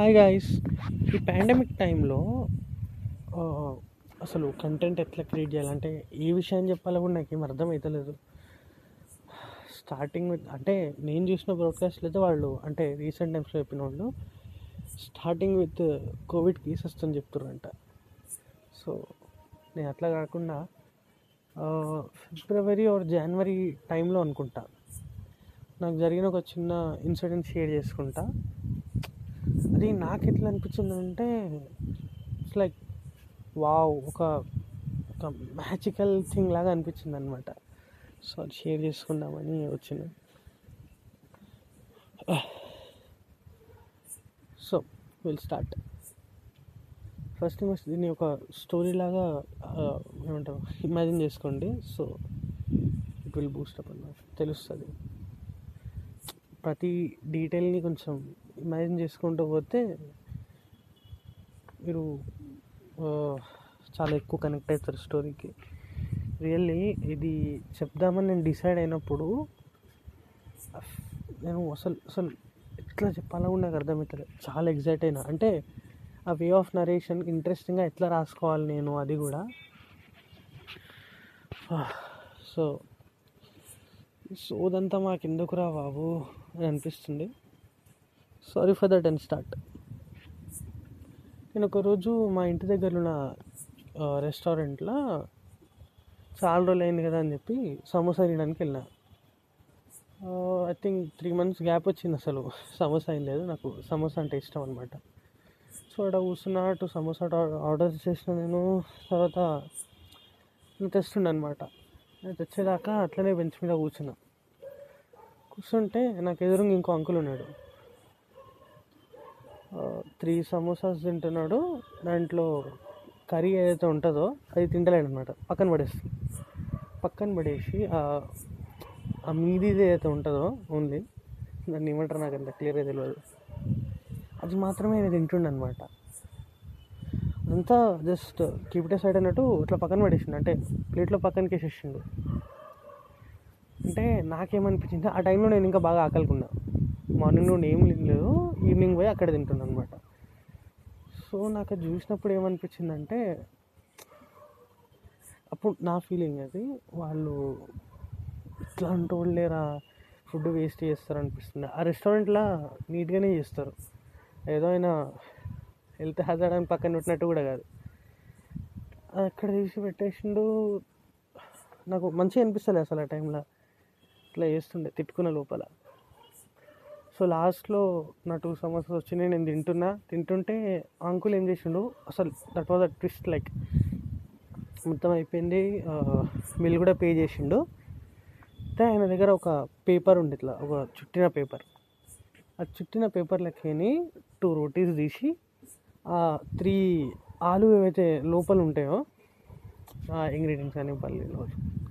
Hi guys ఈ pandemic టైంలో అసలు కంటెంట్ ఎట్లా క్రియేట్ చేయాలంటే ఏ విషయం చెప్పాలో కూడా నాకు ఏం అర్థం అవుతలేదు స్టార్టింగ్ విత్ అంటే నేను చూసిన బ్రాడ్కాస్ట్లు అయితే వాళ్ళు అంటే రీసెంట్ టైమ్స్లో చెప్పిన వాళ్ళు స్టార్టింగ్ విత్ కోవిడ్ కేసెస్ అని చెప్తున్నారంట సో నేను అట్లా కాకుండా ఫిబ్రవరి ఆర్ జనవరి టైంలో అనుకుంటా. నాకు జరిగిన ఒక చిన్న ఇన్సిడెంట్ షేర్ చేసుకుంటా. అది నాకు ఎట్లా అనిపించింది అంటే ఇట్స్ లైక్ వావ్ ఒక ఒక మ్యాజికల్ థింగ్ లాగా అనిపించింది అనమాట సో అది షేర్ చేసుకుందామని వచ్చిన. So will start first first దీన్ని ఒక స్టోరీ లాగా ఏమంటారు ఇమాజిన్ చేసుకోండి. So it will boost up అన్నమాట. తెలుస్తుంది. ప్రతి డీటెయిల్ని కొంచెం ఇమాజిన్ చేసుకుంటూ పోతే మీరు చాలా ఎక్కువ కనెక్ట్ అవుతారు స్టోరీకి రియల్లీ ఇది చెప్దామని నేను డిసైడ్ అయినప్పుడు అఫ్- నేను అసలు అసలు ఎట్లా చెప్పాలో కూడా నాకు అర్థమవుతుంది చాలా ఎగ్జైట్ అయినా. అంటే ఆ వే ఆఫ్ నరేషన్ ఇంట్రెస్టింగ్గా ఎట్లా రాసుకోవాలి నేను అది కూడా. Ah, సో సోదంతా మాకు ఎందుకురా బాబు అని అనిపిస్తుంది. Sorry for that and start నేను ఒకరోజు మా ఇంటి దగ్గర ఉన్న రెస్టారెంట్లో చాలా రోజులు అయింది కదా అని చెప్పి సమోసా తినడానికి వెళ్ళిన. I think three months gap వచ్చింది అసలు. సమోసా ఏం లేదు నాకు సమోసా అంటే ఇష్టం అనమాట సో అక్కడ కూర్చున్నా అటు సమోసా ఆర్డర్ చేసిన నేను తర్వాత నేను తెస్తుండే అనమాట నేను తెచ్చేదాకా అట్లనే బెంచ్ మీద కూర్చున్నా. కూర్చుంటే నాకు ఎదురుగా ఇంకో అంకుల్ ఉన్నాడు. త్రీ సమోసాస్ తింటున్నాడు. దాంట్లో కర్రీ ఏదైతే ఉంటుందో అది తింటలేడు అనమాట పక్కన పడేస్తుంది పక్కన పడేసి ఆ- ఆ మీది ఏదైతే ఉంటుందో ఓన్లీ దాన్ని ఏమంటారు నాకు అంత క్లియర్గా తెలియదు అది మాత్రమే నేను తింటుండనమాట అంతా జస్ట్ కీపిటే సైడ్ అన్నట్టు ఇట్లా పక్కన పడేసిండు. అంటే ప్లేట్లో పక్కనకి వేసేసిండు. అంటే నాకేమనిపించింది ఆ టైంలో నేను ఇంకా బాగా ఆకలికున్నా. మార్నింగ్ నుండి ఏం లేదు ఈవినింగ్ పోయి అక్కడ తింటున్నాను అనమాట సో నాకు అది చూసినప్పుడు ఏమనిపించిందంటే అప్పుడు నా ఫీలింగ్ అది వాళ్ళు ఇట్లా అంటోళ్ళేరా ఫుడ్ వేస్ట్ చేస్తారు అనిపిస్తుంది ఆ రెస్టారెంట్లో నీట్గానే చేస్తారు. ఏదో అయినా హెల్త్ హజార్డ్ అని పక్కన పెట్టినట్టు కూడా కాదు. అక్కడ తీసి పెట్టేసిండు. నాకు మంచిగా అనిపిస్తలే అసలు ఆ టైంలో ఇట్లా చేస్తుండే తిట్టుకున్న లోపల. సో లాస్ట్లో నా టూ సమోసాస్ వచ్చినాయి నేను తింటున్నా. తింటుంటే అంకుల్ ఏం చేసిండు అసలు that was a twist like మొత్తం అయిపోయింది. బిల్ కూడా పే చేసిండు. అయితే ఆయన దగ్గర ఒక పేపర్ ఉంది ఇట్లా ఒక చుట్టిన పేపర్ ఆ చుట్టిన పేపర్లకి టూ రోటీస్ తీసి త్రీ ఆలు ఏవైతే లోపల ఉంటాయో ఆ ఇంగ్రీడియంట్స్ అని పల్లీలు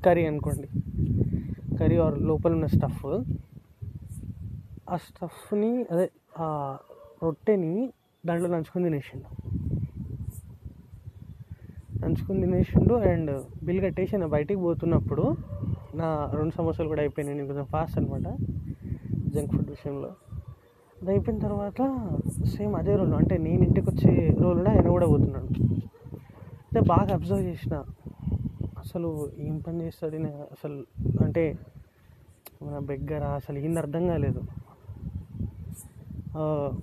కర్రీ అనుకోండి. కర్రీ ఆర్ లోపల ఉన్న స్టఫ్ ఆ స్టఫ్ని అదే ఆ రొట్టెని దాంట్లో నంచుకొని తినేసిండు. నంచుకొని తినేసిండు అండ్ బిల్ కట్టేసి నేను బయటికి పోతున్నప్పుడు నా రెండు సమోసాలు కూడా అయిపోయినాయి నేను కొంచెం ఫాస్ట్ అనమాట జంక్ ఫుడ్ విషయంలో. అది అయిపోయిన తర్వాత సేమ్ అదే రోల్ అంటే నేను ఇంటికి వచ్చే రోల్ ఆయన కూడా పోతున్నాడు. అయితే బాగా అబ్జర్వ్ చేసిన అసలు ఏం పని చేస్తుంది అసలు అంటే మన బెగ్గర? అసలు ఏంది అర్థం కాలేదు.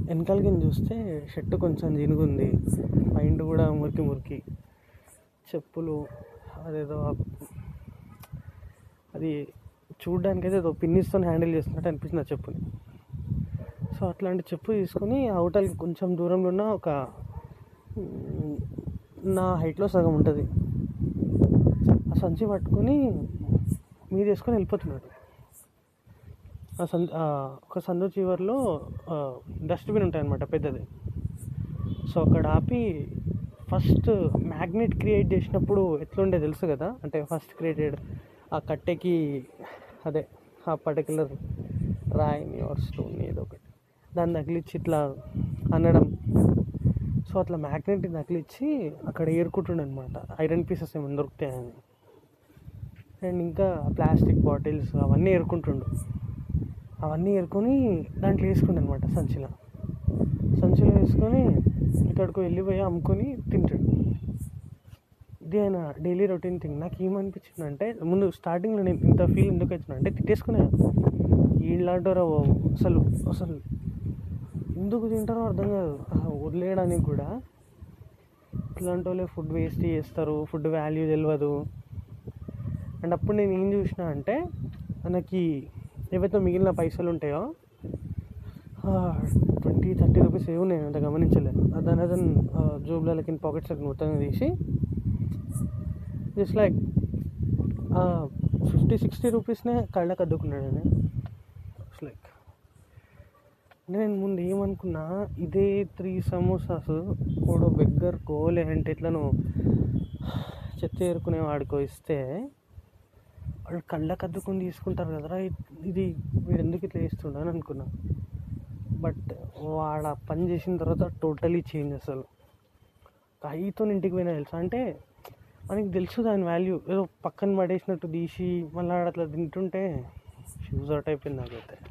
వెనకాలకి చూస్తే షర్ట్ కొంచెం జినుగుంది. మైండ్ కూడా మురికి మురికి. చెప్పులు అదేదో అది చూడడానికైతే ఏదో పిన్నిస్తో హ్యాండిల్ చేస్తున్నట్టు అనిపిస్తుంది ఆ చెప్పుని. సో అట్లాంటి చెప్పు తీసుకొని అవతలకి కొంచెం దూరంలో ఉన్న ఒక నా హైట్లో సగం ఉంటుంది. ఆ సంచి పట్టుకొని మీద వేసుకొని వెళ్ళిపోతున్నాడు. ఆ సం ఒక సందు చివరిలో డస్ట్బిన్ ఉంటాయన్నమాట పెద్దది. సో అక్కడ ఆపి ఫస్ట్ మ్యాగ్నెట్ క్రియేట్ చేసినప్పుడు ఎట్లుండే తెలుసు కదా? అంటే ఫస్ట్ క్రియేటెడ్ ఆ కట్టెకి అదే ఆ పర్టికులర్ రాయిని ఆర్ స్టోన్ ఏదో ఒకటి. దాన్ని తగిలిచ్చి ఇట్లా అనడం. సో అట్లా మ్యాగ్నెట్ని తగిలిచ్చి అక్కడ ఏరుకుంటుండే అనమాట ఐరన్ పీసెస్ ఏమైనా దొరుకుతాయని. అండ్ ఇంకా ప్లాస్టిక్ బాటిల్స్ అవన్నీ ఏరుకుంటుండు. అవన్నీ ఏరుకొని దాంట్లో వేసుకుండే అనమాట సంచిలో. సంచిలో వేసుకొని ఇక్కడికి వెళ్ళిపోయి అమ్ముకొని తింటాడు. ఇది ఆయన డైలీ రొటీన్ థింగ్. నాకు ఏమనిపించింది అంటే ముందు స్టార్టింగ్లో నేను ఇంత ఫీల్ ఎందుకు వచ్చిన అంటే తిట్టేసుకునే. వీళ్ళంటారా బాబు అసలు అసలు ఎందుకు తింటారో అర్థం కాదు. వదిలేయడానికి కూడా? ఇట్లాంటి వాళ్ళే ఫుడ్ వేస్ట్ చేస్తారు ఫుడ్ వాల్యూ తెలియదు అండ్ అప్పుడు నేను ఏం చూసిన అంటే మనకి ఏవైతే మిగిలిన పైసలు ఉంటాయో ట్వంటీ థర్టీ రూపీస్ ఏమో నేను అంత గమనించలేదు దాని అదన్ జోబులకి పాకెట్స్కి మొత్తం తీసి జస్ట్ లైక్ ఫిఫ్టీ సిక్స్టీ రూపీస్నే కళ్ళకు అద్దుకున్నాడు నేను లైక్ నేను ముందు ఏమనుకున్నా ఇదే త్రీ సమోసాస్ కూడా బెగ్గర్కో లేదంటే ఇట్లను చెత్త ఏరుకునే వాడికో ఇస్తే వాళ్ళు కళ్ళకు అద్దుకొని తీసుకుంటారు కదరా ఇది వీడు ఎందుకు ఇట్లా చేస్తుండ అని అనుకున్నా. బట్ వాడు పని చేసిన తర్వాత టోటలీ చేంజ్ అసలు. కైతో ఇంటికి పోయినా తెలుసా? అంటే మనకి తెలుసు దాని వాల్యూ. ఏదో పక్కన పడేసినట్టు తీసి మళ్ళీ అట్లా తింటుంటే షూస్ అవుట్ అయిపోయింది నాకైతే.